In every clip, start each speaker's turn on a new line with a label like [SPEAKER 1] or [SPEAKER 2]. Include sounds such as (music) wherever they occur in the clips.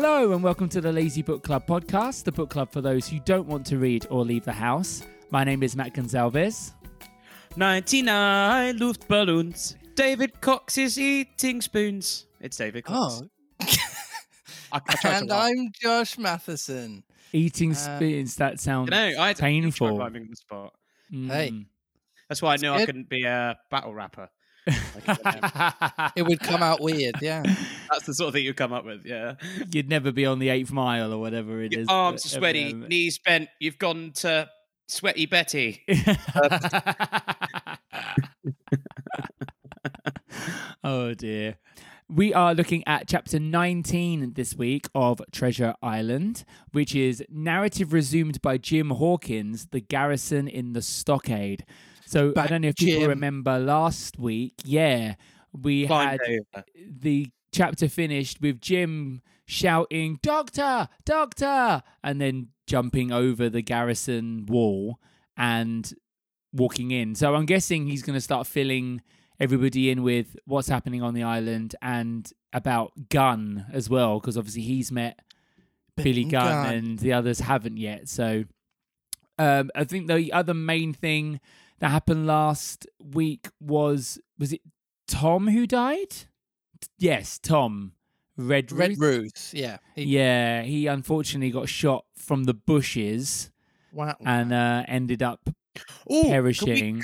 [SPEAKER 1] Hello, and welcome to the Lazy Book Club podcast, the book club for those who don't want to read or leave the house. My name is Matt Gonzalez.
[SPEAKER 2] 99 Luftballons. David Cox is eating spoons. It's David Cox.
[SPEAKER 3] Oh,
[SPEAKER 2] I, (laughs) I tried
[SPEAKER 3] and
[SPEAKER 2] laugh.
[SPEAKER 3] I'm Josh Matheson.
[SPEAKER 1] Eating
[SPEAKER 3] Uh,
[SPEAKER 1] spoons, that sounds
[SPEAKER 2] No, I had to
[SPEAKER 1] painful.
[SPEAKER 2] try climbing the spot.
[SPEAKER 3] Hey.
[SPEAKER 1] Mm.
[SPEAKER 2] That's why I knew I
[SPEAKER 3] good.
[SPEAKER 2] couldn't be a battle rapper. Like,
[SPEAKER 3] It would come out weird, yeah.
[SPEAKER 2] That's the sort of thing you come up with, yeah.
[SPEAKER 1] You'd never be on the eighth mile or whatever it
[SPEAKER 2] Your
[SPEAKER 1] is.
[SPEAKER 2] arms are
[SPEAKER 1] but-
[SPEAKER 2] sweaty,
[SPEAKER 1] um,
[SPEAKER 2] knees bent. You've gone to Sweaty Betty. (laughs)
[SPEAKER 1] oh dear. We are looking at chapter 19 this week of Treasure Island, which is narrative resumed by Jim Hawkins, The Garrison in the Stockade. So I don't know if people remember last week. Yeah, we had
[SPEAKER 2] over.
[SPEAKER 1] the chapter finished with Jim shouting, Doctor, Doctor, and then jumping over the garrison wall and walking in. So I'm guessing he's going to start filling everybody in with what's happening on the island and about Gunn as well, because obviously he's met Billy
[SPEAKER 3] Gunn.
[SPEAKER 1] Gunn, and the others haven't yet. So um, I think the other main thing that happened last week was was it Tom who died? Yes, Tom. Red
[SPEAKER 3] Red
[SPEAKER 1] Ruth?
[SPEAKER 3] Ruth, yeah. He,
[SPEAKER 1] Yeah, he unfortunately got shot from the bushes
[SPEAKER 3] Wow.
[SPEAKER 1] and uh, ended up
[SPEAKER 2] Ooh, can we-
[SPEAKER 1] perishing.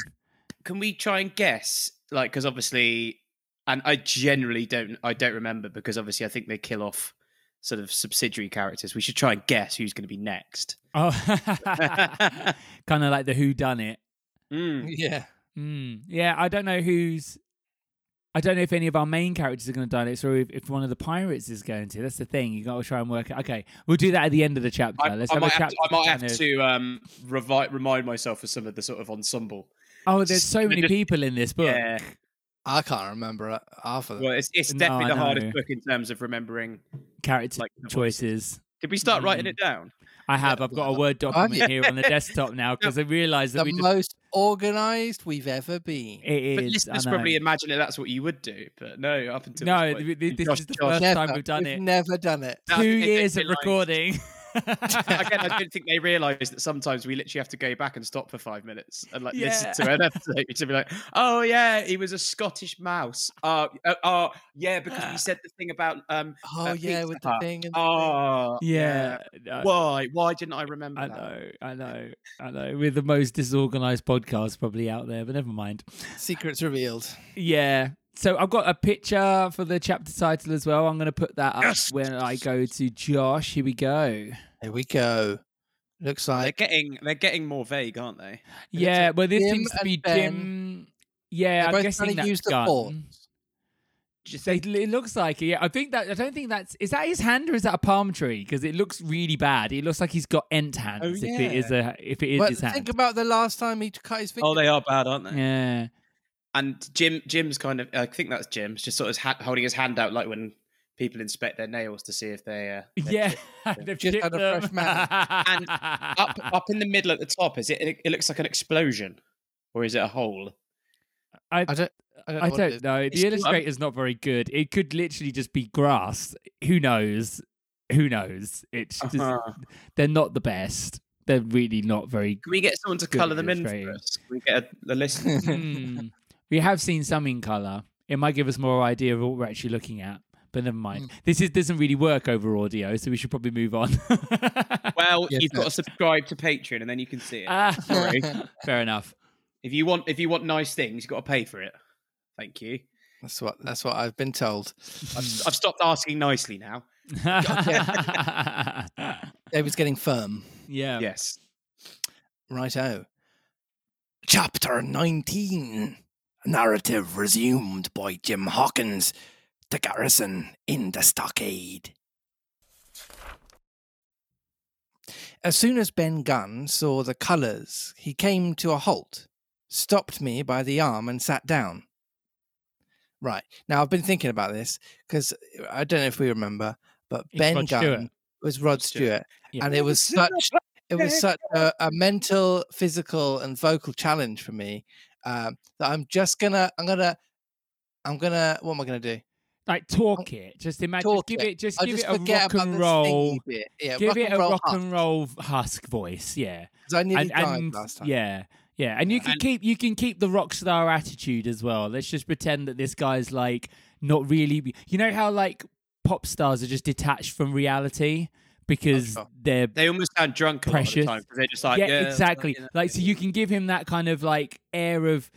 [SPEAKER 2] can we try and guess like because obviously and i generally don't i don't remember because obviously i think they kill off sort of subsidiary characters we should try and guess who's going to be next
[SPEAKER 1] Oh, (laughs) kind of like the Who Done It.
[SPEAKER 2] Mm.
[SPEAKER 3] yeah.
[SPEAKER 1] Mm. Yeah, I don't know who's. I don't know if any of our main characters are going to die next, or if, if one of the pirates is going to. That's the thing. You got to try and work. it. Okay, we'll do that at the end of the chapter.
[SPEAKER 2] I,
[SPEAKER 1] Let's
[SPEAKER 2] I
[SPEAKER 1] have
[SPEAKER 2] might
[SPEAKER 1] a
[SPEAKER 2] have to, I might have
[SPEAKER 1] of-
[SPEAKER 2] to um, revi- remind myself of some of the sort of ensemble.
[SPEAKER 1] Oh, there's so many
[SPEAKER 2] just-
[SPEAKER 1] people in this book.
[SPEAKER 2] Yeah,
[SPEAKER 3] I can't remember half of them.
[SPEAKER 2] well, it's, it's definitely
[SPEAKER 1] I
[SPEAKER 2] the hardest book in terms of remembering.
[SPEAKER 1] Character
[SPEAKER 2] Like
[SPEAKER 1] choices.
[SPEAKER 2] Did we start writing
[SPEAKER 1] Mm.
[SPEAKER 2] it down?
[SPEAKER 1] I have.
[SPEAKER 3] Yeah,
[SPEAKER 1] I've got a word document here on the desktop now (laughs) because I realised that
[SPEAKER 3] the
[SPEAKER 1] we just.
[SPEAKER 3] most organised we've ever been.
[SPEAKER 1] It
[SPEAKER 2] But listeners probably imagine that that's what you would do, but no, up until
[SPEAKER 1] No,
[SPEAKER 2] this, point,
[SPEAKER 1] th- th- this
[SPEAKER 2] Josh-
[SPEAKER 1] is the
[SPEAKER 2] Josh-
[SPEAKER 1] first
[SPEAKER 3] never.
[SPEAKER 1] time we've done it.
[SPEAKER 3] we've
[SPEAKER 1] it.
[SPEAKER 3] never done it.
[SPEAKER 2] I
[SPEAKER 1] Two
[SPEAKER 2] think they
[SPEAKER 1] years of
[SPEAKER 2] realise-
[SPEAKER 1] recording. (laughs)
[SPEAKER 2] Again, I don't think they realise that sometimes we literally have to go back and stop for five minutes and like
[SPEAKER 1] Yeah.
[SPEAKER 2] listen to an episode to be like, "Oh yeah, he was a Scottish mouse." Oh, uh, oh yeah, because we (gasps) said the thing about um.
[SPEAKER 3] Oh,
[SPEAKER 2] uh,
[SPEAKER 3] yeah,
[SPEAKER 2] Pizza
[SPEAKER 3] with the thing. And
[SPEAKER 2] Oh
[SPEAKER 1] yeah. no.
[SPEAKER 2] Why? Why didn't I remember
[SPEAKER 1] I
[SPEAKER 2] that?
[SPEAKER 1] know, I know, I know. We're the most disorganized podcast probably out there, but never mind.
[SPEAKER 3] Secrets revealed.
[SPEAKER 1] Yeah. So I've got a picture for the chapter title as well. I'm going to put that up
[SPEAKER 2] Yes.
[SPEAKER 1] when I go to Josh. Here we go.
[SPEAKER 3] Here we go. Looks like
[SPEAKER 2] They're
[SPEAKER 3] like
[SPEAKER 2] getting they're getting more vague, aren't they?
[SPEAKER 1] Yeah, well, this
[SPEAKER 3] Jim
[SPEAKER 1] seems to
[SPEAKER 3] and
[SPEAKER 1] be
[SPEAKER 3] Ben,
[SPEAKER 1] Jim. Yeah,
[SPEAKER 3] they're
[SPEAKER 1] I'm
[SPEAKER 3] both
[SPEAKER 1] guessing
[SPEAKER 3] trying to
[SPEAKER 1] that's
[SPEAKER 3] use the
[SPEAKER 1] gun.
[SPEAKER 3] force.
[SPEAKER 1] Just, it it looks like. Yeah, I think that. I don't think that's. Is that his hand or is that a palm tree? Because it looks really bad. It looks like he's got ent hands.
[SPEAKER 2] Oh,
[SPEAKER 1] If it is a, if it is
[SPEAKER 3] But
[SPEAKER 1] his hand.
[SPEAKER 3] think about the last time he cut his oh, finger.
[SPEAKER 2] Oh, they are bad, aren't they?
[SPEAKER 1] yeah.
[SPEAKER 2] And Jim, Jim's kind of, I think that's Jim's, just sort of ha- holding his hand out, like when people inspect their nails to see if they, uh, they're
[SPEAKER 1] Yeah, (laughs) they've
[SPEAKER 3] Just had a
[SPEAKER 1] them.
[SPEAKER 3] fresh man.
[SPEAKER 2] And up, up in the middle at the top, is it? It looks like an explosion, or is it a hole?
[SPEAKER 1] I,
[SPEAKER 3] I don't. I don't know.
[SPEAKER 1] I don't know. The
[SPEAKER 2] I'm-
[SPEAKER 1] illustrator's not very good. It could literally just be grass. Who knows? Who knows? It's just,
[SPEAKER 2] Uh-huh.
[SPEAKER 1] they're not the best. They're really not very.
[SPEAKER 2] Can we get someone to colour them in for us? Can we get a, a list?
[SPEAKER 1] We have seen some in color. It might give us more idea of what we're actually looking at. But never mind. This is, doesn't really work over audio, so we should probably move on. (laughs)
[SPEAKER 2] well,
[SPEAKER 3] Yes,
[SPEAKER 2] you've got to subscribe to Patreon, and then you can see it.
[SPEAKER 1] ah,
[SPEAKER 2] Sorry. (laughs)
[SPEAKER 1] fair enough.
[SPEAKER 2] if you want, if you want nice things, you've got to pay for it. Thank you.
[SPEAKER 3] That's what. That's what I've been told.
[SPEAKER 2] I've, I've stopped asking nicely now. (laughs)
[SPEAKER 3] David's getting firm.
[SPEAKER 1] yeah.
[SPEAKER 2] Yes.
[SPEAKER 3] Righto. Chapter 19. Narrative resumed by Jim Hawkins. The garrison in the stockade. As soon as Ben Gunn saw the colours, he came to a halt, stopped me by the arm, and sat down. Right. Now, I've been thinking about this because I don't know if we remember, but
[SPEAKER 1] It's
[SPEAKER 3] Ben
[SPEAKER 1] Rod
[SPEAKER 3] Gunn
[SPEAKER 1] Stewart.
[SPEAKER 3] was Rod
[SPEAKER 2] Stewart.
[SPEAKER 3] Stewart.
[SPEAKER 1] Yeah.
[SPEAKER 3] And it was such it was such a, a mental, physical, and vocal challenge for me um, that I'm just gonna, I'm gonna, I'm gonna, what am I gonna do?
[SPEAKER 1] Like talk it. Just imagine.
[SPEAKER 3] Talk
[SPEAKER 1] give
[SPEAKER 3] it.
[SPEAKER 1] it. Just
[SPEAKER 3] I'll
[SPEAKER 1] give
[SPEAKER 3] just
[SPEAKER 1] it a rock and roll.
[SPEAKER 3] bit. Yeah,
[SPEAKER 1] Give
[SPEAKER 3] rock
[SPEAKER 1] it a rock
[SPEAKER 3] husk,
[SPEAKER 1] and roll husk voice. Yeah.
[SPEAKER 3] 'cause I nearly
[SPEAKER 1] and,
[SPEAKER 3] died
[SPEAKER 1] and
[SPEAKER 3] last time.
[SPEAKER 1] yeah, yeah, and you can
[SPEAKER 2] And-
[SPEAKER 1] keep you can keep the rock star attitude as well. Let's just pretend that this guy's like not really. You know how like pop stars are just detached from reality because
[SPEAKER 3] sure.
[SPEAKER 1] they're
[SPEAKER 2] They almost sound drunk a lot of
[SPEAKER 1] Precious.
[SPEAKER 2] the time they're just like,
[SPEAKER 1] yeah,
[SPEAKER 2] yeah,
[SPEAKER 1] exactly.
[SPEAKER 2] you.
[SPEAKER 1] Like so, you can give him that kind of like air of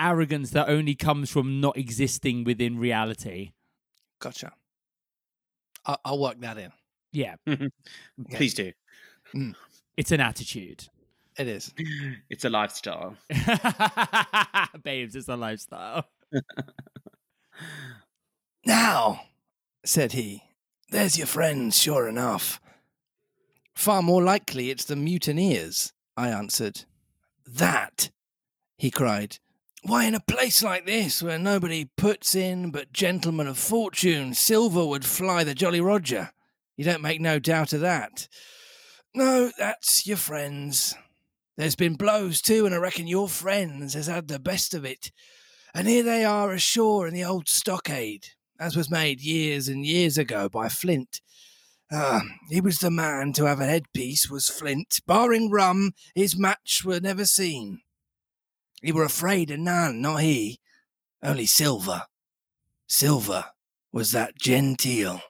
[SPEAKER 1] arrogance that only comes from not existing within reality.
[SPEAKER 3] Gotcha. I'll, I'll work that in.
[SPEAKER 1] Yeah, mm-hmm.
[SPEAKER 2] Please do. Mm.
[SPEAKER 1] it's an attitude.
[SPEAKER 3] It is. (laughs)
[SPEAKER 2] It's a lifestyle. (laughs)
[SPEAKER 1] Babes, it's a lifestyle. (laughs)
[SPEAKER 3] Now, said he, there's your friends, sure enough. Far more likely it's the mutineers, I answered. That, he cried. Why, in a place like this, where nobody puts in but gentlemen of fortune, silver would fly the Jolly Roger. You don't make no doubt of that. No, that's your friends. There's been blows too, and I reckon your friends has had the best of it. And here they are ashore in the old stockade, as was made years and years ago by Flint. Ah, he was the man to have a headpiece, was Flint. Barring rum, his match were never seen. He were afraid of none, not he. Only Silver. Silver was that genteel.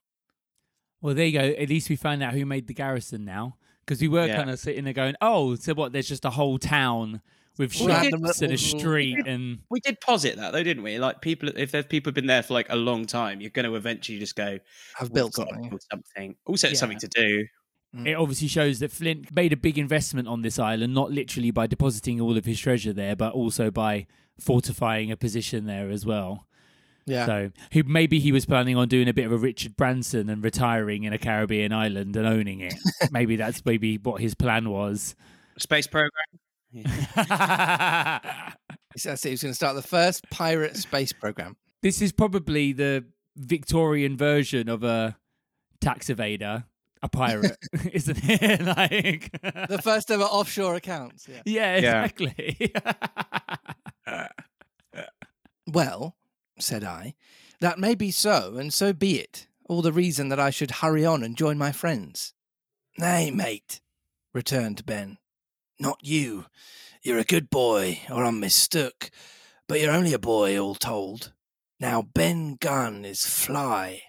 [SPEAKER 1] Well, there you go. At least we found out who made the garrison now. Because we were
[SPEAKER 2] Yeah.
[SPEAKER 1] kind of sitting there going, oh, so what? There's just a whole town with
[SPEAKER 2] Well, we
[SPEAKER 1] shops
[SPEAKER 3] did-
[SPEAKER 1] and a street and.
[SPEAKER 2] We did posit that though, didn't we? Like people, if there's people who've been there for like a long time, you're going to eventually just go,
[SPEAKER 3] I've built
[SPEAKER 2] got
[SPEAKER 3] something.
[SPEAKER 2] build something. Also, it's
[SPEAKER 1] Yeah.
[SPEAKER 2] something to do. Mm.
[SPEAKER 1] It obviously shows that Flint made a big investment on this island, not literally by depositing all of his treasure there, but also by fortifying a position there as well.
[SPEAKER 3] Yeah.
[SPEAKER 1] So he maybe he was planning on doing a bit of a Richard Branson and retiring in a Caribbean island and owning it. (laughs) maybe that's maybe what his plan was.
[SPEAKER 2] Space program.
[SPEAKER 3] That's (laughs) it. (laughs) He was going to start the first pirate space program.
[SPEAKER 1] this is probably the Victorian version of a tax evader, a pirate, (laughs) isn't it? like
[SPEAKER 3] The first ever offshore accounts. Yeah.
[SPEAKER 1] yeah,
[SPEAKER 2] Yeah.
[SPEAKER 1] exactly.
[SPEAKER 3] Well, said I, that may be so, and so be it. All the reason that I should hurry on and join my friends. Nay, mate, returned Ben. Not you. You're a good boy, or I'm mistook, but you're only a boy, all told. Now, Ben Gunn is fly.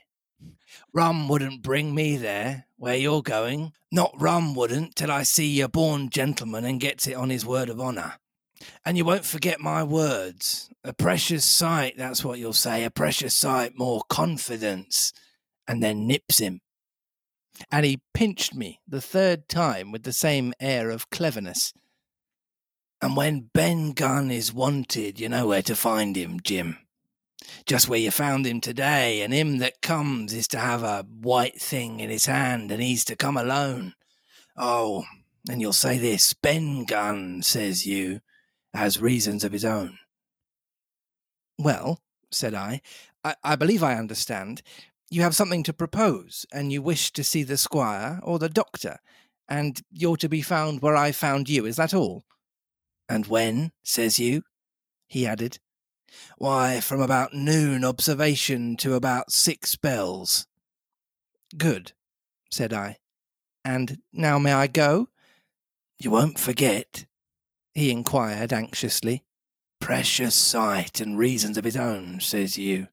[SPEAKER 3] Rum wouldn't bring me there, where you're going. Not rum wouldn't, till I see a born gentleman and gets it on his word of honour. And you won't forget my words. A precious sight, that's what you'll say. A precious sight, more confidence. And then nips him. And he pinched me the third time with the same air of cleverness. And when Ben Gunn is wanted, you know where to find him, Jim. Just where you found him today, and him that comes is to have a white thing in his hand, and he's to come alone. Oh, and you'll say this Ben Gunn, says you, has reasons of his own. Well, said I, I, I believe I understand. You have something to propose, and you wish to see the squire or the doctor, and you're to be found where I found you. Is that all? And when, says you? He added. Why, from about noon observation to about six bells. Good, said I. And now may I go? You won't forget, he inquired anxiously. Precious sight and reasons of his own, says you.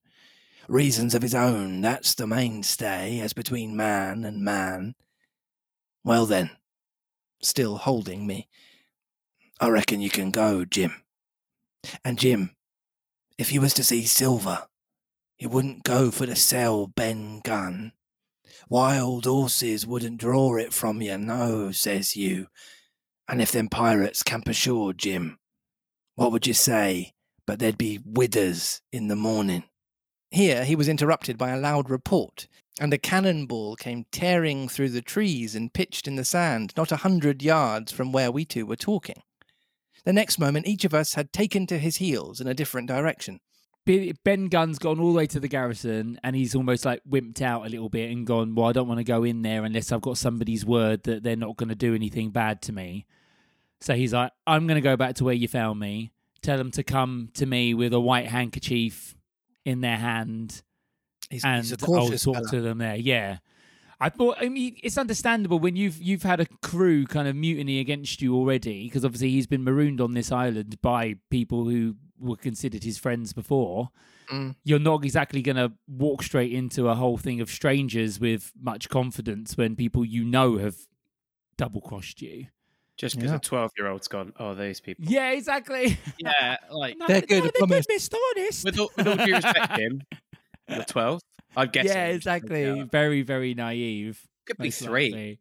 [SPEAKER 3] Reasons of his own, that's the mainstay, as between man and man. Well then, still holding me, I reckon you can go, Jim. And Jim, if you was to see Silver, you wouldn't go for to sell Ben Gunn. Wild horses wouldn't draw it from you, no, says you. And if them pirates camp ashore, Jim, what would you say? But there'd be withers in the morning. Here he was interrupted by a loud report, and a cannonball came tearing through the trees and pitched in the sand, not a hundred yards from where we two were talking. The next moment, each of us had taken to his heels in a different direction.
[SPEAKER 1] Ben Gunn's gone all the way to the garrison and he's almost like wimped out a little bit and gone, Well, I don't want to go in there unless I've got somebody's word that they're not going to do anything bad to me. So he's like, I'm going to go back to where you found me. Tell them to come to me with a white handkerchief in their hand
[SPEAKER 3] He's,
[SPEAKER 1] and
[SPEAKER 3] he's
[SPEAKER 1] I'll talk
[SPEAKER 3] fella.
[SPEAKER 1] to them there. Yeah. I thought. I mean, it's understandable when you've you've had a crew kind of mutiny against you already, because obviously he's been marooned on this island by people who were considered his friends before.
[SPEAKER 3] Mm.
[SPEAKER 1] You're not exactly going to walk straight into a whole thing of strangers with much confidence when people you know have double crossed you.
[SPEAKER 2] Just because
[SPEAKER 3] Yeah.
[SPEAKER 2] a 12 year old's gone, oh, those people.
[SPEAKER 1] Yeah, exactly. (laughs)
[SPEAKER 2] Yeah, like,
[SPEAKER 1] No,
[SPEAKER 3] They're good, I
[SPEAKER 1] They're
[SPEAKER 3] promise.
[SPEAKER 1] good, Mr. Honest.
[SPEAKER 2] with all, with all due respect, Jim, (laughs) the 12th, I'd guess.
[SPEAKER 1] yeah, exactly. Very, very naive.
[SPEAKER 2] Could be three.
[SPEAKER 1] likely.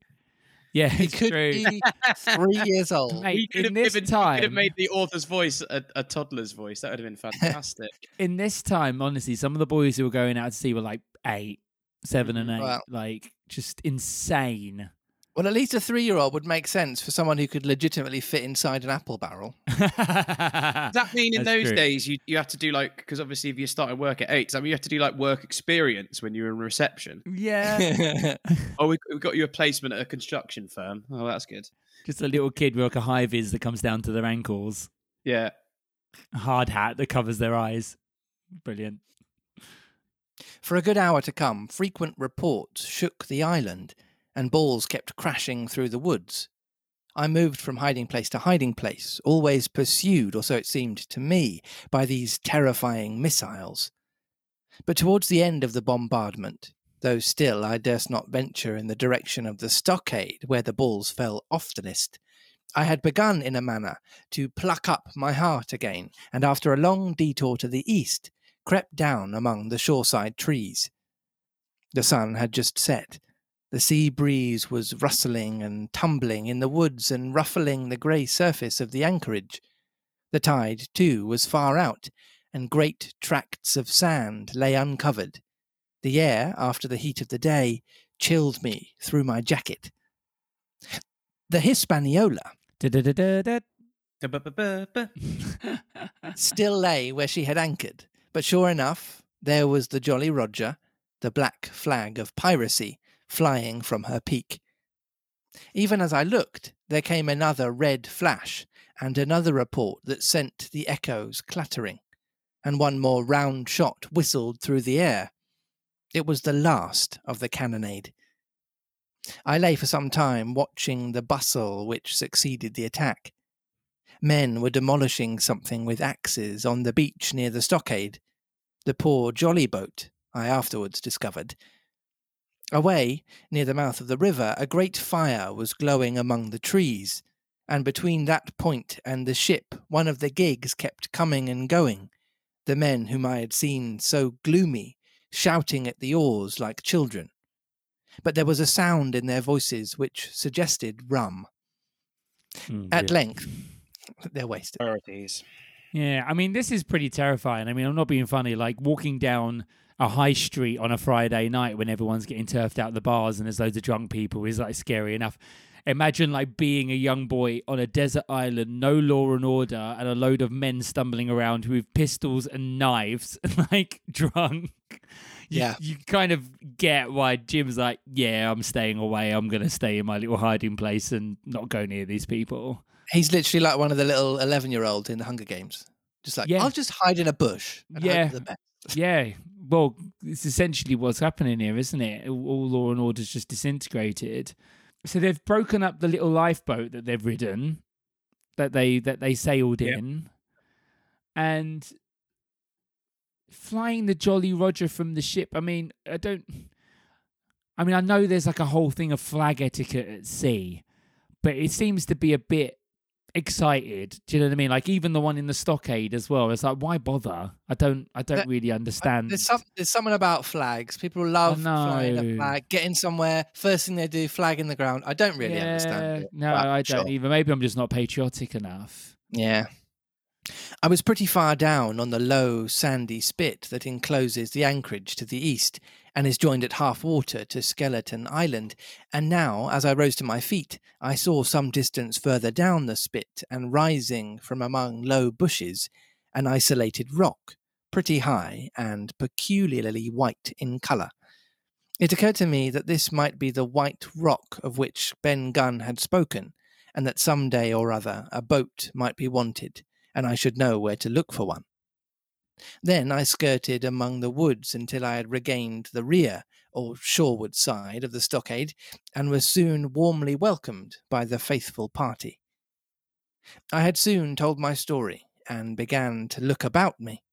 [SPEAKER 1] Yeah,
[SPEAKER 3] He could
[SPEAKER 1] true.
[SPEAKER 3] be (laughs) three years old.
[SPEAKER 1] Mate,
[SPEAKER 2] We could
[SPEAKER 1] in this
[SPEAKER 2] given, we could have made the author's voice a, a toddler's voice. That would have been fantastic.
[SPEAKER 1] in this time, honestly, some of the boys who were going out to sea were like eight, seven, mm-hmm. and eight,
[SPEAKER 3] Wow.
[SPEAKER 1] like just insane.
[SPEAKER 3] Well, at least a three-year-old would make sense for someone who could legitimately fit inside an apple barrel. (laughs)
[SPEAKER 2] Does that mean in
[SPEAKER 1] That's
[SPEAKER 2] those
[SPEAKER 1] true.
[SPEAKER 2] days you, you have to do like because obviously if you started work at eight, does that mean you have to do like work experience when you're in reception?
[SPEAKER 1] yeah, (laughs)
[SPEAKER 2] Oh, we, we got you a placement at a construction firm. Oh, that's good.
[SPEAKER 1] just a little kid with like a high vis that comes down to their ankles,
[SPEAKER 2] Yeah,
[SPEAKER 1] a hard hat that covers their eyes. Brilliant.
[SPEAKER 3] For a good hour to come, frequent reports shook the island, and balls kept crashing through the woods. I moved from hiding place to hiding place, always pursued, or so it seemed to me, by these terrifying missiles. But towards the end of the bombardment, though still I durst not venture in the direction of the stockade where the balls fell oftenest, I had begun in a manner to pluck up my heart again, and after a long detour to the east, crept down among the shoreside trees. The sun had just set. The sea breeze was rustling and tumbling in the woods and ruffling the grey surface of the anchorage. The tide, too, was far out, and great tracts of sand lay uncovered. The air, after the heat of the day, chilled me through my jacket. The Hispaniola still lay where she had anchored, but sure enough, there was the Jolly Roger, the black flag of piracy, flying from her peak. Even as I looked, there came another red flash, and another report that sent the echoes clattering, and one more round shot whistled through the air. It was the last of the cannonade. I lay for some time watching the bustle which succeeded the attack. Men were demolishing something with axes on the beach near the stockade. The poor jolly boat, I afterwards discovered. Away, near the mouth of the river, a great fire was glowing among the trees, and between that point and the ship, one of the gigs kept coming and going, the men whom I had seen so gloomy, shouting at the oars like children. But there was a sound in their voices which suggested rum.
[SPEAKER 1] Mm,
[SPEAKER 3] At
[SPEAKER 1] yeah.
[SPEAKER 3] length, (laughs) they're wasted.
[SPEAKER 2] Priorities.
[SPEAKER 1] Yeah, I mean, this is pretty terrifying. I mean, I'm not being funny. Like walking down a high street on a Friday night when everyone's getting turfed out of the bars and there's loads of drunk people is like scary enough. Imagine like being a young boy on a desert island, no law and order, and a load of men stumbling around with pistols and knives, (laughs) like drunk. You,
[SPEAKER 3] Yeah.
[SPEAKER 1] you kind of get why Jim's like, yeah, I'm staying away. I'm gonna stay in my little hiding place and not go near these people.
[SPEAKER 3] He's literally like one of the little 11 year olds in the Hunger Games. Just like,
[SPEAKER 1] Yeah.
[SPEAKER 3] I'll just hide in a bush.
[SPEAKER 1] Yeah.
[SPEAKER 3] for the best."
[SPEAKER 1] Yeah, well, it's essentially what's happening here, isn't it? All law and order's just disintegrated. So they've broken up the little lifeboat that they've ridden, that they that they sailed
[SPEAKER 2] Yep.
[SPEAKER 1] in, and flying the Jolly Roger from the ship. I mean, I don't. I mean, I know there's like a whole thing of flag etiquette at sea, but it seems to be a bit excited. Do you know what I mean? Like even the one in the stockade as well. It's like, why bother? I don't. I don't
[SPEAKER 3] That-
[SPEAKER 1] really understand.
[SPEAKER 3] There's, some, there's something about flags. People love flying a flag, getting somewhere. First thing they do, flag in the ground. I don't really
[SPEAKER 1] yeah,
[SPEAKER 3] understand. it,
[SPEAKER 1] No, I don't
[SPEAKER 3] sure.
[SPEAKER 1] either. Maybe I'm just not patriotic enough.
[SPEAKER 3] Yeah. I was pretty far down on the low, sandy spit that encloses the anchorage to the east and is joined at half water to Skeleton Island. And now, as I rose to my feet, I saw some distance further down the spit and rising from among low bushes an isolated rock, pretty high and peculiarly white in colour. It occurred to me that this might be the white rock of which Ben Gunn had spoken, and that some day or other a boat might be wanted, and I should know where to look for one. Then I skirted among the woods until I had regained the rear or shoreward side of the stockade and was soon warmly welcomed by the faithful party. I had soon told my story and began to look about me.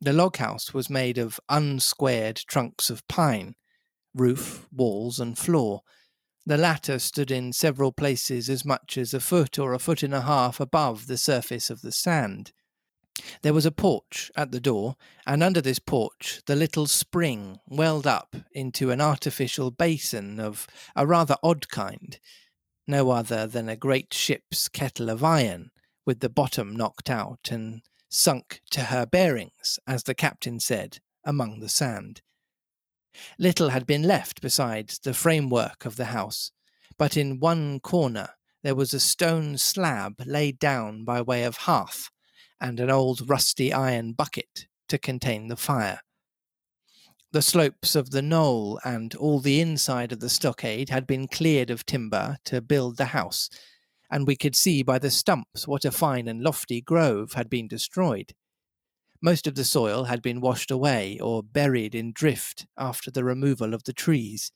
[SPEAKER 3] The log house was made of unsquared trunks of pine, roof, walls, and floor. The latter stood in several places as much as a foot or a foot and a half above the surface of the sand. There was a porch at the door, and under this porch the little spring welled up into an artificial basin of a rather odd kind, no other than a great ship's kettle of iron, with the bottom knocked out and sunk to her bearings, as the captain said, among the sand. Little had been left besides the framework of the house, but in one corner there was a stone slab laid down by way of hearth, and an old rusty iron bucket to contain the fire. The slopes of the knoll and all the inside of the stockade had been cleared of timber to build the house, and we could see by the stumps what a fine and lofty grove had been destroyed. Most of the soil had been washed away or buried in drift after the removal of the trees.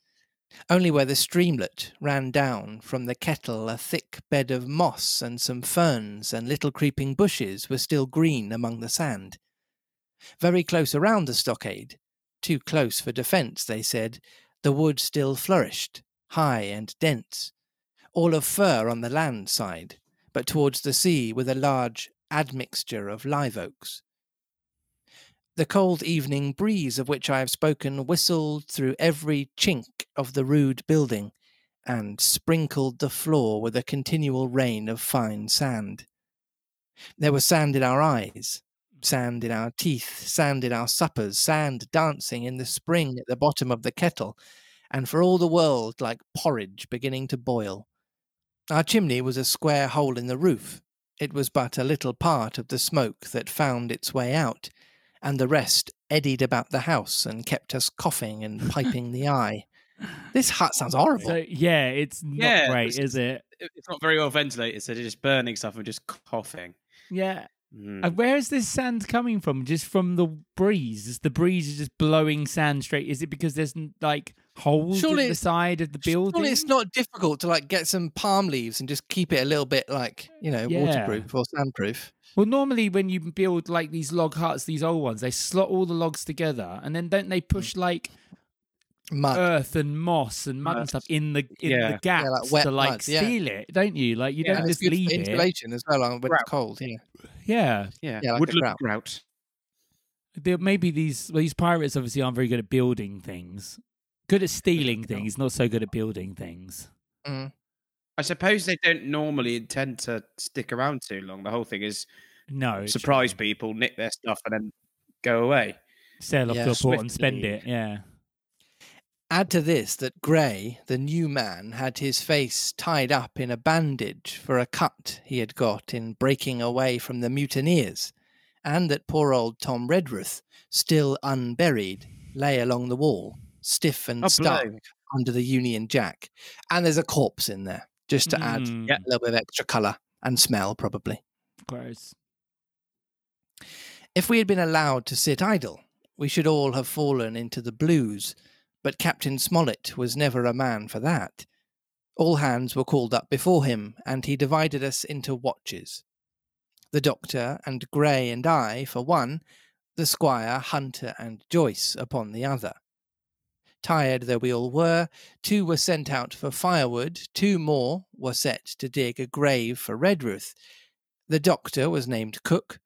[SPEAKER 3] Only where the streamlet ran down from the kettle a thick bed of moss and some ferns and little creeping bushes were still green among the sand. Very close around the stockade, too close for defence, they said, the wood still flourished, high and dense, all of fir on the land side, but towards the sea with a large admixture of live oaks. The cold evening breeze of which I have spoken whistled through every chink of the rude building and sprinkled the floor with a continual rain of fine sand. There was sand in our eyes, sand in our teeth, sand in our suppers, sand dancing in the spring at the bottom of the kettle, and for all the world like porridge beginning to boil. Our chimney was a square hole in the roof. It was but a little part of the smoke that found its way out, and the rest eddied about the house and kept us coughing and (laughs) piping the eye. This hut sounds horrible.
[SPEAKER 1] So yeah, it's not
[SPEAKER 2] Yeah,
[SPEAKER 1] great,
[SPEAKER 2] it's
[SPEAKER 1] is it?
[SPEAKER 2] It's not very well ventilated, so they're just burning stuff and just coughing.
[SPEAKER 1] Yeah.
[SPEAKER 2] Mm.
[SPEAKER 1] And where is this sand coming from? Just from the breeze? Is the breeze is just blowing sand straight? Is it because there's like holes
[SPEAKER 3] Surely
[SPEAKER 1] in the side of the building?
[SPEAKER 3] Surely it's not difficult to like get some palm leaves and just keep it a little bit like you know
[SPEAKER 1] Yeah.
[SPEAKER 3] waterproof or sandproof.
[SPEAKER 1] Well, normally when you build like these log huts, these old ones, they slot all the logs together, and then don't they mm. push like
[SPEAKER 3] Mud.
[SPEAKER 1] earth and moss and mud and stuff in the in
[SPEAKER 2] Yeah.
[SPEAKER 1] the
[SPEAKER 2] Yeah,
[SPEAKER 1] gaps
[SPEAKER 3] like wet
[SPEAKER 1] to like
[SPEAKER 3] mud, yeah.
[SPEAKER 1] seal it, don't you? Like you
[SPEAKER 2] Yeah,
[SPEAKER 1] don't
[SPEAKER 3] and it's
[SPEAKER 1] just
[SPEAKER 3] good
[SPEAKER 1] leave
[SPEAKER 3] for
[SPEAKER 1] it.
[SPEAKER 3] insulation as well on when
[SPEAKER 2] Grout.
[SPEAKER 3] it's cold. Yeah.
[SPEAKER 1] Yeah,
[SPEAKER 2] Yeah,
[SPEAKER 3] Yeah, like
[SPEAKER 2] woodland
[SPEAKER 3] grout.
[SPEAKER 2] grout.
[SPEAKER 1] There- maybe these well, these pirates obviously aren't very good at building things. Good at stealing things, not so good at building things.
[SPEAKER 3] Mm.
[SPEAKER 2] I suppose they don't normally intend to stick around too long. The whole thing is
[SPEAKER 1] No,
[SPEAKER 2] surprise
[SPEAKER 1] true.
[SPEAKER 2] people, nick their stuff, and then go away.
[SPEAKER 1] sail off
[SPEAKER 3] Yeah,
[SPEAKER 1] to a port and spend it. Yeah,
[SPEAKER 3] Add to this that Gray, the new man, had his face tied up in a bandage for a cut he had got in breaking away from the mutineers, and that poor old Tom Redruth, still unburied, lay along the wall, stiff and
[SPEAKER 2] Oh, blow.
[SPEAKER 3] under the Union Jack. And there's a corpse in there, just to add
[SPEAKER 1] Mm,
[SPEAKER 2] Yeah.
[SPEAKER 3] a little bit of extra colour and smell, probably.
[SPEAKER 1] gross.
[SPEAKER 3] If we had been allowed to sit idle, we should all have fallen into the blues, but Captain Smollett was never a man for that. All hands were called up before him, and he divided us into watches. The doctor and Gray and I for one, the squire, Hunter, and Joyce upon the other. Tired though we all were, two were sent out for firewood, two more were set to dig a grave for Redruth. The doctor was named Cook,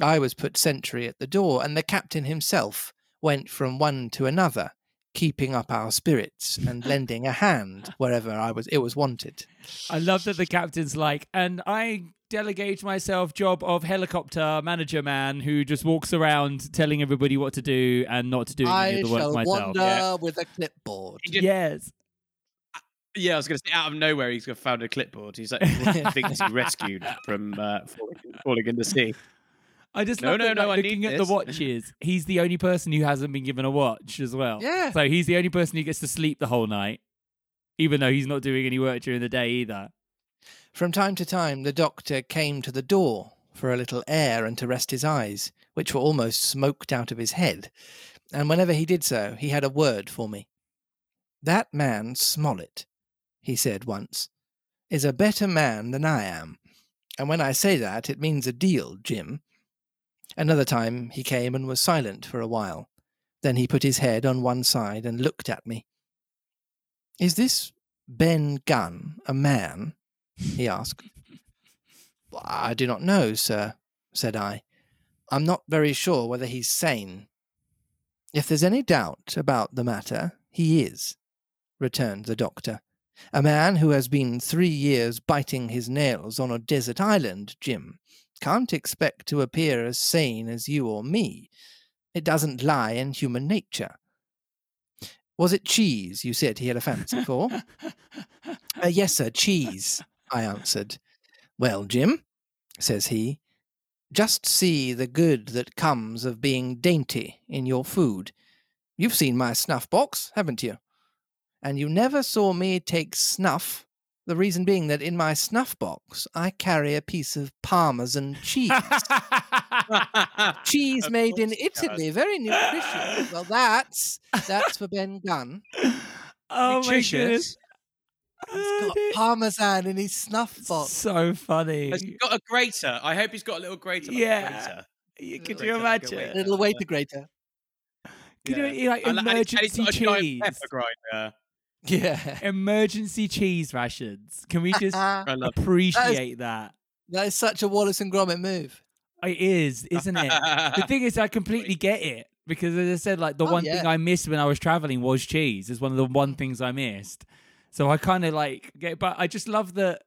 [SPEAKER 3] I was put sentry at the door, and the captain himself went from one to another, keeping up our spirits and (laughs) lending a hand wherever I was it was wanted.
[SPEAKER 1] I love that the captain's like, and I delegate myself job of helicopter manager man who just walks around telling everybody what to do and not to do any
[SPEAKER 3] I
[SPEAKER 1] of the work
[SPEAKER 3] shall
[SPEAKER 1] myself.
[SPEAKER 3] wander
[SPEAKER 2] yeah.
[SPEAKER 3] with a clipboard.
[SPEAKER 2] Just-
[SPEAKER 1] Yes.
[SPEAKER 2] Yeah, I was going to say, out of nowhere, he's found a clipboard. He's like, (laughs) thinks he rescued from uh, falling, falling in the sea.
[SPEAKER 1] I just
[SPEAKER 2] No,
[SPEAKER 1] love
[SPEAKER 2] no,
[SPEAKER 1] that,
[SPEAKER 2] no,
[SPEAKER 1] like,
[SPEAKER 2] I need
[SPEAKER 1] looking at the watches. He's the only person who hasn't been given a watch as well.
[SPEAKER 3] Yeah.
[SPEAKER 1] So he's the only person who gets to sleep the whole night, even though he's not doing any work during the day either.
[SPEAKER 3] From time to time the doctor came to the door, for a little air and to rest his eyes, which were almost smoked out of his head. And whenever he did so, he had a word for me. That man, Smollett, he said once, is a better man than I am. And when I say that, it means a deal, Jim. Another time he came and was silent for a while. Then he put his head on one side and looked at me. Is this Ben Gunn a man? He asked. I do not know, sir, said I. I'm not very sure whether he's sane. If there's any doubt about the matter, he is, returned the doctor. A man who has been three years biting his nails on a desert island, Jim, can't expect to appear as sane as you or me. It doesn't lie in human nature. Was it cheese you said he had a fancy for? (laughs) uh, yes, sir, cheese, I answered. Well, Jim, says he, just see the good that comes of being dainty in your food. You've seen my snuff box, haven't you? And you never saw me take snuff, the reason being that in my snuff box I carry a piece of Parmesan cheese. (laughs) cheese
[SPEAKER 2] Of
[SPEAKER 3] made in. Italy, very nutritious. well, that's that's for Ben Gunn.
[SPEAKER 1] oh my goodness.
[SPEAKER 2] Nutritious.
[SPEAKER 3] He's got (laughs) Parmesan in his snuff box.
[SPEAKER 1] so funny.
[SPEAKER 2] He's he got a grater? I hope he's got a little grater. Like
[SPEAKER 1] Yeah.
[SPEAKER 2] A grater.
[SPEAKER 1] Could you
[SPEAKER 2] imagine? like a.
[SPEAKER 3] Little waiter grater.
[SPEAKER 1] Could you like emergency
[SPEAKER 2] got giant
[SPEAKER 1] cheese?
[SPEAKER 2] pepper grinder.
[SPEAKER 3] Yeah. (laughs)
[SPEAKER 1] Emergency cheese rations. Can we just
[SPEAKER 2] I (laughs) love
[SPEAKER 1] appreciate that?
[SPEAKER 3] that is such a Wallace and Gromit move.
[SPEAKER 1] It is, isn't it? the thing is, I completely get it because, as I said, like the
[SPEAKER 3] Oh,
[SPEAKER 1] one thing. I missed when I was traveling was cheese. It's one of the one things I missed. So I kind of like get, but I just love that.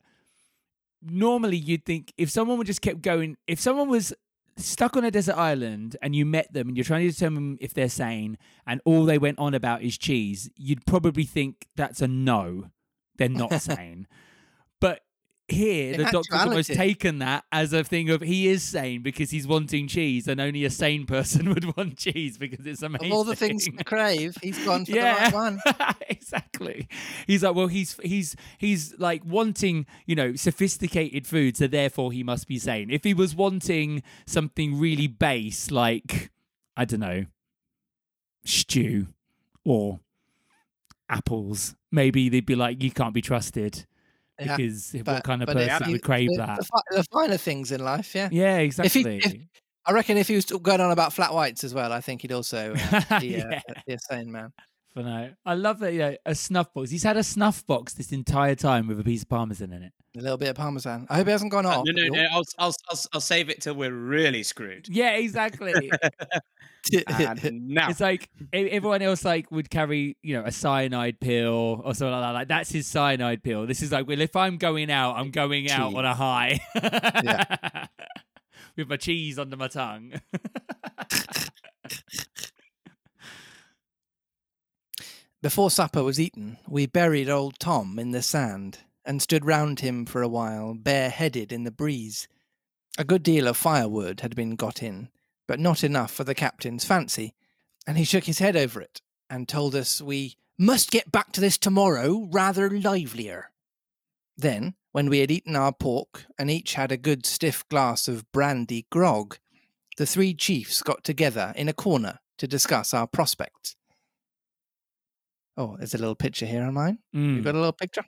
[SPEAKER 1] Normally, you'd think if someone would just kept going, if someone was stuck on a desert island and you met them and you're trying to determine if they're sane, and all they went on about is cheese, you'd probably think that's a no. They're not (laughs) sane. Here,
[SPEAKER 3] In
[SPEAKER 1] the doctor's almost taken that as a thing of he is sane because he's wanting cheese, and only a sane person (laughs) would want cheese because it's amazing.
[SPEAKER 3] Of all the things to crave, he's gone for
[SPEAKER 1] yeah,
[SPEAKER 3] the right one. (laughs)
[SPEAKER 1] exactly. He's like, well, he's he's he's like wanting, you know, sophisticated food, so therefore he must be sane. If he was wanting something really base, like I don't know, stew or apples, maybe they'd be like, you can't be trusted
[SPEAKER 3] Yeah,
[SPEAKER 1] because what kind of
[SPEAKER 3] but
[SPEAKER 1] person would crave
[SPEAKER 3] the,
[SPEAKER 1] that?
[SPEAKER 3] The, the finer things in life, yeah.
[SPEAKER 1] Yeah,
[SPEAKER 3] If he-
[SPEAKER 1] exactly.
[SPEAKER 3] if- I reckon if he was going on about flat whites as well, I think he'd also uh, (laughs) be, uh,
[SPEAKER 1] Yeah.
[SPEAKER 3] be a sane man.
[SPEAKER 1] For now, I love that. You know, a snuff box. He's had a snuff box this entire time with a piece of parmesan in it.
[SPEAKER 3] A little bit of parmesan. I hope it hasn't gone
[SPEAKER 2] Uh,
[SPEAKER 3] off.
[SPEAKER 2] no, no, no. I'll, I'll, I'll, I'll save it till we're really screwed. (laughs)
[SPEAKER 1] Yeah, exactly. (laughs) (laughs)
[SPEAKER 2] And now,
[SPEAKER 1] It's like everyone else like would carry, you know, a cyanide pill or something like that. Like that's his cyanide pill. This is like, well, if I'm going out, I'm going out on a high. With my cheese under my tongue.
[SPEAKER 3] Before supper was eaten, we buried old Tom in the sand and stood round him for a while, bareheaded in the breeze. A good deal of firewood had been got in, but not enough for the captain's fancy, and he shook his head over it and told us we must get back to this tomorrow rather livelier. Then, when we had eaten our pork and each had a good stiff glass of brandy grog, the three chiefs got together in a corner to discuss our prospects. Oh, there's a little picture here on mine.
[SPEAKER 1] Mm,
[SPEAKER 3] You've got a little picture?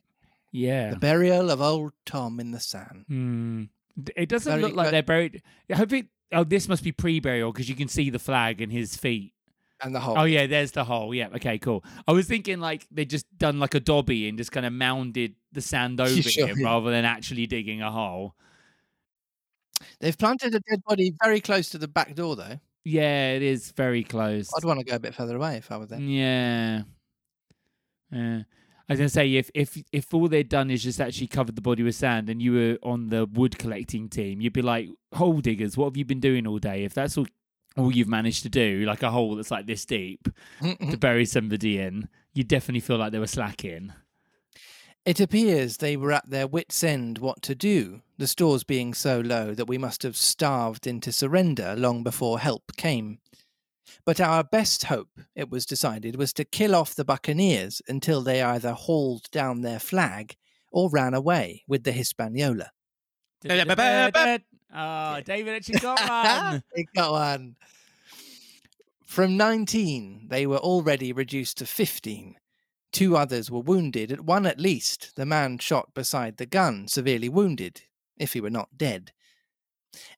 [SPEAKER 1] Yeah.
[SPEAKER 3] The burial of old Tom in the sand.
[SPEAKER 1] Mm. It doesn't look like they're buried. I hope it. Oh, this must be pre-burial because you can see the flag and his feet.
[SPEAKER 3] And the hole.
[SPEAKER 1] Oh yeah, there's the hole. Yeah, okay, cool. I was thinking like they just done like a dobby and just kind of mounded the sand (laughs) over
[SPEAKER 3] Sure,
[SPEAKER 1] him
[SPEAKER 3] yeah.
[SPEAKER 1] rather than actually digging a hole.
[SPEAKER 3] They've planted a dead body very close to the back door, though.
[SPEAKER 1] Yeah, it is very close.
[SPEAKER 3] I'd want to go a bit further away if I were there.
[SPEAKER 1] Yeah. Yeah. I was gonna say if if if all they'd done is just actually covered the body with sand and you were on the wood collecting team, you'd be like, hole diggers, what have you been doing all day? If that's all all you've managed to do, like a hole that's like this deep to bury somebody in, you definitely feel like they were slacking.
[SPEAKER 3] It appears they were at their wits' end what to do, the stores being so low that we must have starved into surrender long before help came. But our best hope, it was decided, was to kill off the buccaneers until they either hauled down their flag or ran away with the Hispaniola. (laughs)
[SPEAKER 1] Oh, David actually (laughs) got one.
[SPEAKER 3] He got one. From 19, they were already reduced to 15. Two others were wounded, at one at least, the man shot beside the gun, severely wounded, if he were not dead.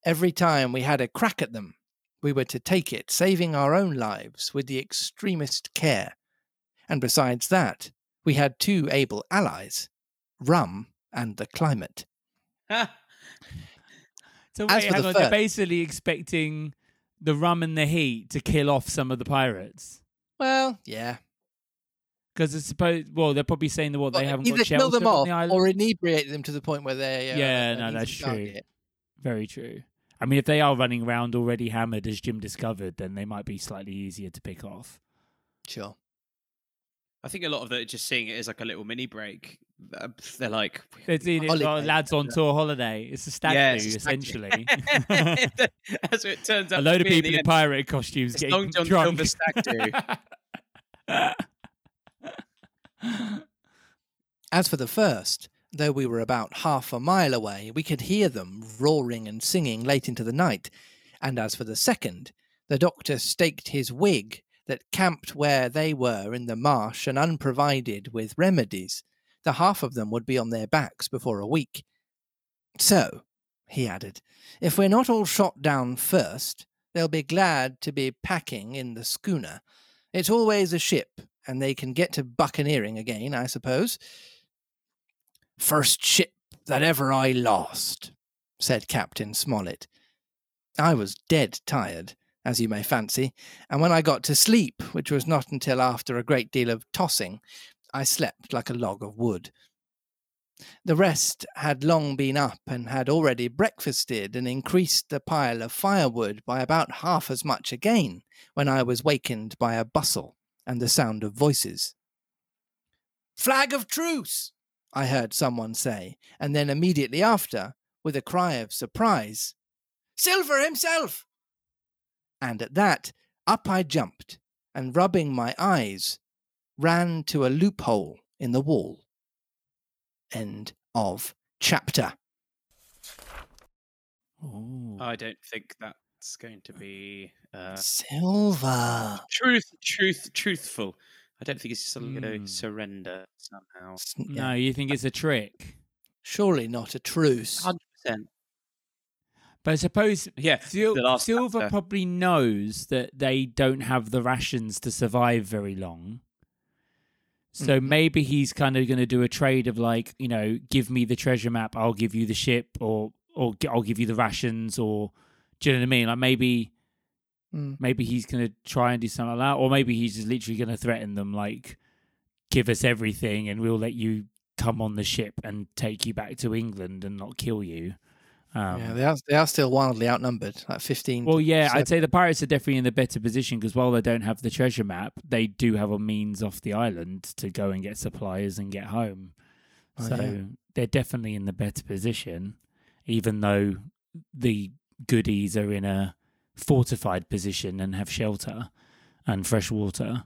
[SPEAKER 3] Every time we had a crack at them, we were to take it, saving our own lives with the extremest care. And besides that, we had two able allies rum and the climate. (laughs)
[SPEAKER 1] So wait, hang
[SPEAKER 3] the
[SPEAKER 1] on. They're basically expecting the rum and the heat to kill off some of the pirates.
[SPEAKER 3] Well, yeah.
[SPEAKER 1] Because it's supposed. Well, they're probably saying that what they haven't
[SPEAKER 3] either
[SPEAKER 1] got
[SPEAKER 3] kill them
[SPEAKER 1] on
[SPEAKER 3] off
[SPEAKER 1] the
[SPEAKER 3] or inebriate them to the point where they. Uh,
[SPEAKER 1] Yeah, no, that's true.
[SPEAKER 3] target.
[SPEAKER 1] Very true. I mean, if they are running around already hammered, as Jim discovered, then they might be slightly easier to pick off.
[SPEAKER 3] Sure.
[SPEAKER 2] I think a lot of them are just seeing it as like a little mini break. Uh, They're like,
[SPEAKER 1] They're seeing it,
[SPEAKER 3] Holiday.
[SPEAKER 1] oh, lads on tour holiday. It's a stag
[SPEAKER 2] Yeah,
[SPEAKER 1] do,
[SPEAKER 2] it's a stag do.
[SPEAKER 1] essentially. (laughs)
[SPEAKER 2] as it turns out,
[SPEAKER 1] a load
[SPEAKER 2] to
[SPEAKER 1] of
[SPEAKER 2] be in
[SPEAKER 1] people in
[SPEAKER 2] end.
[SPEAKER 1] pirate costumes
[SPEAKER 2] It's
[SPEAKER 1] getting
[SPEAKER 2] Long John
[SPEAKER 1] drunk.
[SPEAKER 2] Silver stag (laughs)
[SPEAKER 3] As for the first, though we were about half a mile away, we could hear them roaring and singing late into the night. And as for the second, the doctor staked his wig that camped where they were in the marsh and unprovided with remedies. The half of them would be on their backs before a week. So, he added, if we're not all shot down first, they'll be glad to be packing in the schooner. It's always a ship, and they can get to buccaneering again, I suppose. First ship that ever I lost, said Captain Smollett. I was dead tired, as you may fancy, and when I got to sleep, which was not until after a great deal of tossing, I slept like a log of wood. The rest had long been up and had already breakfasted and increased the pile of firewood by about half as much again when I was wakened by a bustle and the sound of voices. Flag of truce! I heard someone say, and then immediately after, with a cry of surprise, Silver himself! And at that, up I jumped, and rubbing my eyes, ran to a loophole in the wall. End of chapter.
[SPEAKER 1] Ooh.
[SPEAKER 2] I don't think that's going to be uh,
[SPEAKER 3] Silver.
[SPEAKER 2] truth, truth, truthful. I don't think it's suddenly going
[SPEAKER 1] Hmm.
[SPEAKER 2] to surrender somehow.
[SPEAKER 3] S-
[SPEAKER 1] no, you think it's a trick.
[SPEAKER 3] Surely not a truce.
[SPEAKER 2] Hundred percent.
[SPEAKER 1] But I suppose
[SPEAKER 2] Yeah,
[SPEAKER 1] Sil-
[SPEAKER 2] the last
[SPEAKER 1] Silver
[SPEAKER 2] chapter.
[SPEAKER 1] probably knows that they don't have the rations to survive very long. So
[SPEAKER 3] Mhm.
[SPEAKER 1] maybe he's kind of going to do a trade of like, you know, give me the treasure map, I'll give you the ship, or or g- I'll give you the rations, or do you know what I mean? Like maybe
[SPEAKER 3] Mm.
[SPEAKER 1] maybe he's going to try and do something like that, or maybe he's just literally going to threaten them, like, give us everything, and we'll let you come on the ship and take you back to England and not kill you. Um,
[SPEAKER 3] yeah, they are, they are still wildly outnumbered, like 15.
[SPEAKER 1] well, yeah,
[SPEAKER 3] seven.
[SPEAKER 1] I'd say the pirates are definitely in the better position because while they don't have the treasure map, they do have a means off the island to go and get supplies and get home.
[SPEAKER 3] Oh,
[SPEAKER 1] so
[SPEAKER 3] yeah.
[SPEAKER 1] they're definitely in the better position, even though the goodies are in a fortified position and have shelter and fresh water.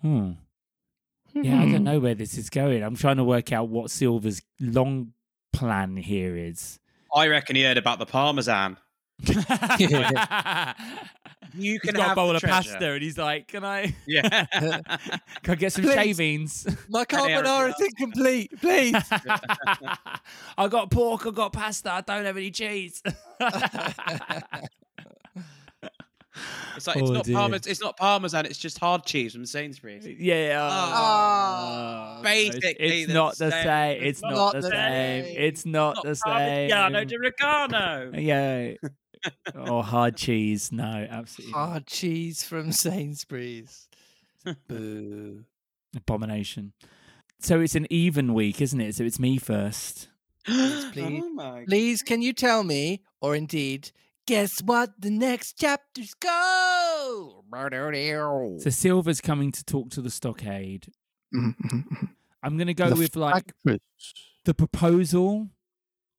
[SPEAKER 1] Hmm. Yeah, I don't know where this is going. I'm trying to work out what Silver's long plan here is.
[SPEAKER 2] I reckon he heard about the parmesan. (laughs) You
[SPEAKER 1] He's
[SPEAKER 2] can
[SPEAKER 1] got a bowl of pasta and he's like, "Can I, (laughs)
[SPEAKER 2] Yeah. (laughs)
[SPEAKER 1] can I get some
[SPEAKER 3] Please.
[SPEAKER 1] shavings?"
[SPEAKER 3] My
[SPEAKER 2] Canary
[SPEAKER 3] carbonara is incomplete, please.
[SPEAKER 1] I got pork. I got pasta. I don't have any cheese.
[SPEAKER 2] It's like it's
[SPEAKER 1] Oh,
[SPEAKER 2] not
[SPEAKER 1] dear.
[SPEAKER 2] parmesan. It's not parmesan. It's just hard cheese from Sainsbury's.
[SPEAKER 1] yeah.
[SPEAKER 2] Ah.
[SPEAKER 1] oh,
[SPEAKER 2] Basically
[SPEAKER 1] it's
[SPEAKER 2] the
[SPEAKER 1] not the
[SPEAKER 2] same.
[SPEAKER 1] same. It's
[SPEAKER 2] It's
[SPEAKER 1] not the same.
[SPEAKER 3] same.
[SPEAKER 1] It's not the same.
[SPEAKER 2] Parmigiano di Reggiano.
[SPEAKER 1] Yeah. or hard cheese. No, absolutely. not.
[SPEAKER 3] Hard cheese from Sainsbury's. Boo. (laughs)
[SPEAKER 1] Abomination. So it's an even week, isn't it? So it's me first.
[SPEAKER 3] Please, please. (gasps)
[SPEAKER 2] Oh
[SPEAKER 3] Please, can you tell me, or indeed, guess what the next chapters go?
[SPEAKER 1] So Silver's coming to talk to the stockade. I'm gonna go
[SPEAKER 3] The
[SPEAKER 1] with like the proposal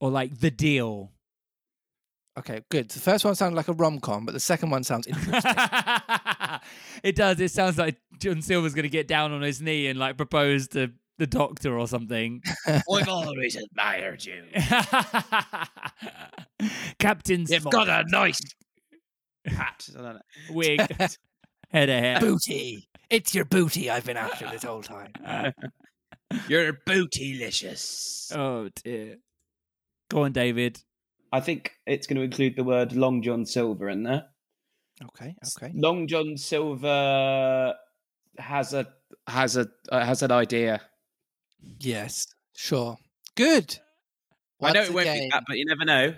[SPEAKER 1] or like the deal.
[SPEAKER 3] Okay, good. The first one sounded like a rom com, but the second one sounds interesting.
[SPEAKER 1] it does. It sounds like John Silver's gonna get down on his knee and like propose to the doctor or something. (laughs)
[SPEAKER 2] I've always admired you.
[SPEAKER 1] Captain
[SPEAKER 2] You've
[SPEAKER 1] Spock,
[SPEAKER 2] got a nice (laughs) hat. I don't
[SPEAKER 1] wig, (laughs) head of hair.
[SPEAKER 3] booty. It's your booty I've been after this whole time.
[SPEAKER 2] You're bootylicious.
[SPEAKER 1] oh dear. Go on, David.
[SPEAKER 2] I think it's going to include the word Long John Silver in there.
[SPEAKER 3] Okay, okay.
[SPEAKER 2] Long John Silver has a has a uh, has an idea.
[SPEAKER 3] Yes, sure. Good.
[SPEAKER 2] I know
[SPEAKER 3] Once
[SPEAKER 2] it won't be
[SPEAKER 3] again,
[SPEAKER 2] that, but you never know.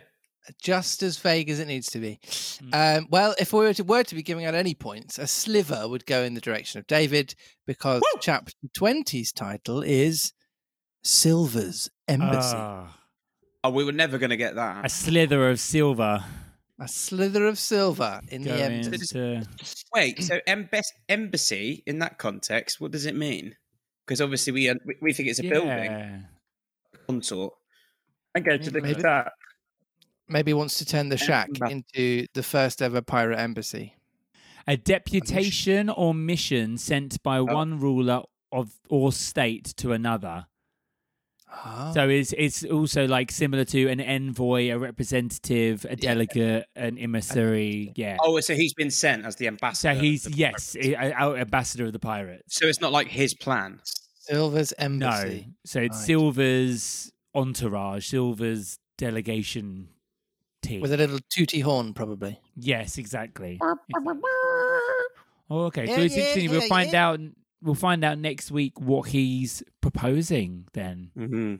[SPEAKER 3] just as vague as it needs to be.
[SPEAKER 1] Mm.
[SPEAKER 3] Um, well, if we were to, were to be giving out any points, a sliver would go in the direction of David because chapter 20's title is Silver's Embassy.
[SPEAKER 1] Ah,
[SPEAKER 2] Oh, we were never going to get that.
[SPEAKER 1] a
[SPEAKER 2] that.
[SPEAKER 1] slither of silver.
[SPEAKER 3] a slither of silver in the embassy.
[SPEAKER 1] to-
[SPEAKER 2] Wait, so (clears throat) embas- embassy in that context, what does it mean? Because obviously we we- we think it's a building
[SPEAKER 1] Yeah.
[SPEAKER 2] consort. I go to the
[SPEAKER 3] Maybe.
[SPEAKER 2] that.
[SPEAKER 3] Maybe wants to turn the shack into the first ever pirate embassy.
[SPEAKER 1] A deputation or mission sent by
[SPEAKER 2] Oh.
[SPEAKER 1] one ruler of or state to another.
[SPEAKER 3] Ah.
[SPEAKER 1] So it's it's also like similar to an envoy, a representative, a delegate, an emissary. Yeah.
[SPEAKER 2] Oh, so he's been sent as the ambassador. So he's
[SPEAKER 1] yes,
[SPEAKER 2] pirates.
[SPEAKER 1] a- a- ambassador of the pirates.
[SPEAKER 2] So it's not like his plan.
[SPEAKER 3] Silver's embassy.
[SPEAKER 1] No, so it's
[SPEAKER 3] Right.
[SPEAKER 1] Silver's entourage, Silver's delegation team.
[SPEAKER 3] With a little tooty horn, probably.
[SPEAKER 1] yes, exactly. Oh, okay. So it's
[SPEAKER 3] yeah,
[SPEAKER 1] interesting. we'll find
[SPEAKER 3] yeah.
[SPEAKER 1] out. We'll find out next week what he's proposing then
[SPEAKER 2] Mm-hmm.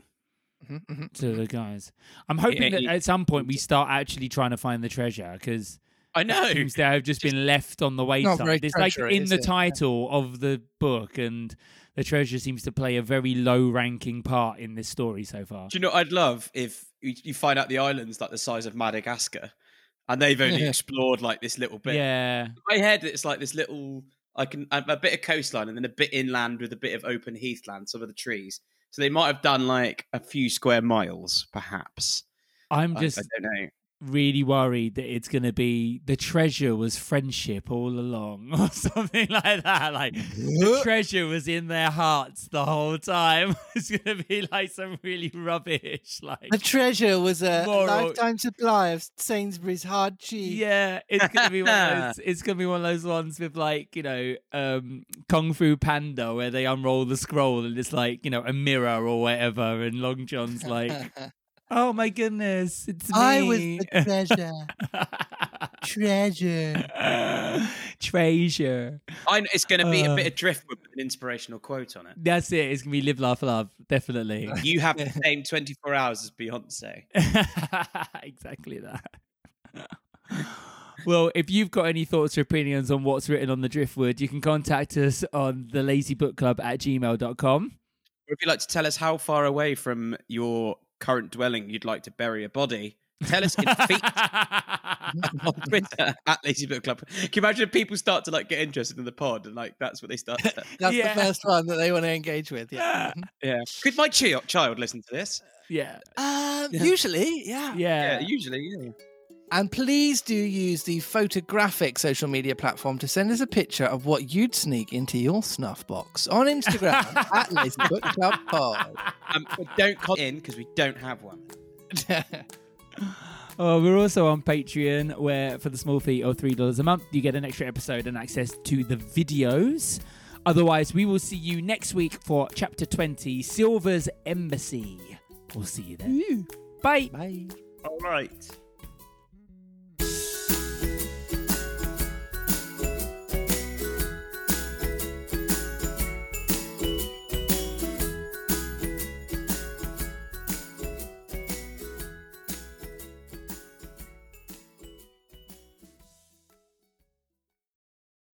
[SPEAKER 3] Mhm, mhm.
[SPEAKER 1] to the guys. I'm hoping
[SPEAKER 2] Yeah,
[SPEAKER 1] that
[SPEAKER 2] he-
[SPEAKER 1] at some point we start actually trying to find the treasure because
[SPEAKER 2] I know.
[SPEAKER 1] it seems to have just been left on the
[SPEAKER 3] very
[SPEAKER 1] wayside. It's like in the
[SPEAKER 3] it?
[SPEAKER 1] title of the book, and the treasure seems to play a very low-ranking part in this story so far.
[SPEAKER 2] Do you know what I'd love if you, you find out the island's like the size of Madagascar, and they've only explored like this little bit.
[SPEAKER 1] Yeah,
[SPEAKER 2] In my head, it's like this little, I can a, a bit of coastline and then a bit inland with a bit of open heathland, some of the trees. So they might have done like a few square miles, perhaps.
[SPEAKER 1] I'm
[SPEAKER 2] I-
[SPEAKER 1] just
[SPEAKER 2] I, don't know.
[SPEAKER 1] Really worried that it's going to be the treasure was friendship all along, (laughs) or something like that. Like the treasure was in their hearts the whole time. (laughs) it's going to be like some really rubbish, like
[SPEAKER 3] The treasure was a
[SPEAKER 1] Moral-
[SPEAKER 3] lifetime supply of Sainsbury's hard cheese.
[SPEAKER 1] Yeah, it's gonna be one of (laughs) those. It's gonna be one of those ones with like you know, um, Kung Fu Panda, where they unroll the scroll and it's like you know a mirror or whatever, and Long John's like, "Oh my goodness, it's me."
[SPEAKER 3] I was the (laughs) treasure. treasure.
[SPEAKER 1] treasure.
[SPEAKER 2] I, know it's going to be a bit
[SPEAKER 1] Uh.
[SPEAKER 2] of driftwood with an inspirational quote on it.
[SPEAKER 1] That's it. It's gonna be live, laugh, love. Definitely. (laughs)
[SPEAKER 2] You have the (laughs) same 24 hours as Beyonce.
[SPEAKER 1] exactly that. well, if you've got any thoughts or opinions on what's written on the driftwood, you can contact us on the lazybookclub at gmail.com.
[SPEAKER 2] Or if you'd like to tell us how far away from your current dwelling you'd like to bury a body, tell us in feet (laughs) on Twitter at Lazy Book Club. Can you imagine if people start to like get interested in the pod and like that's what they start to (laughs)
[SPEAKER 3] That's
[SPEAKER 1] Yeah.
[SPEAKER 3] the first one that they want to engage with. Yeah.
[SPEAKER 2] Yeah. Could my chi- child listen to this?
[SPEAKER 1] yeah.
[SPEAKER 3] Um, Usually, yeah.
[SPEAKER 2] Yeah,
[SPEAKER 1] Yeah.
[SPEAKER 2] usually, yeah.
[SPEAKER 3] And please do use the photographic social media platform to send us a picture of what you'd sneak into your snuff box on Instagram (laughs) at Lazy Book Club Pod.
[SPEAKER 2] Um, but don't call in because we don't have one. (laughs)
[SPEAKER 1] Oh, we're also on Patreon, where for the small fee of three dollars a month, you get an extra episode and access to the videos. Otherwise, we will see you next week for chapter twenty, Silver's Embassy. We'll see you then. Bye.
[SPEAKER 3] Bye.
[SPEAKER 2] All right.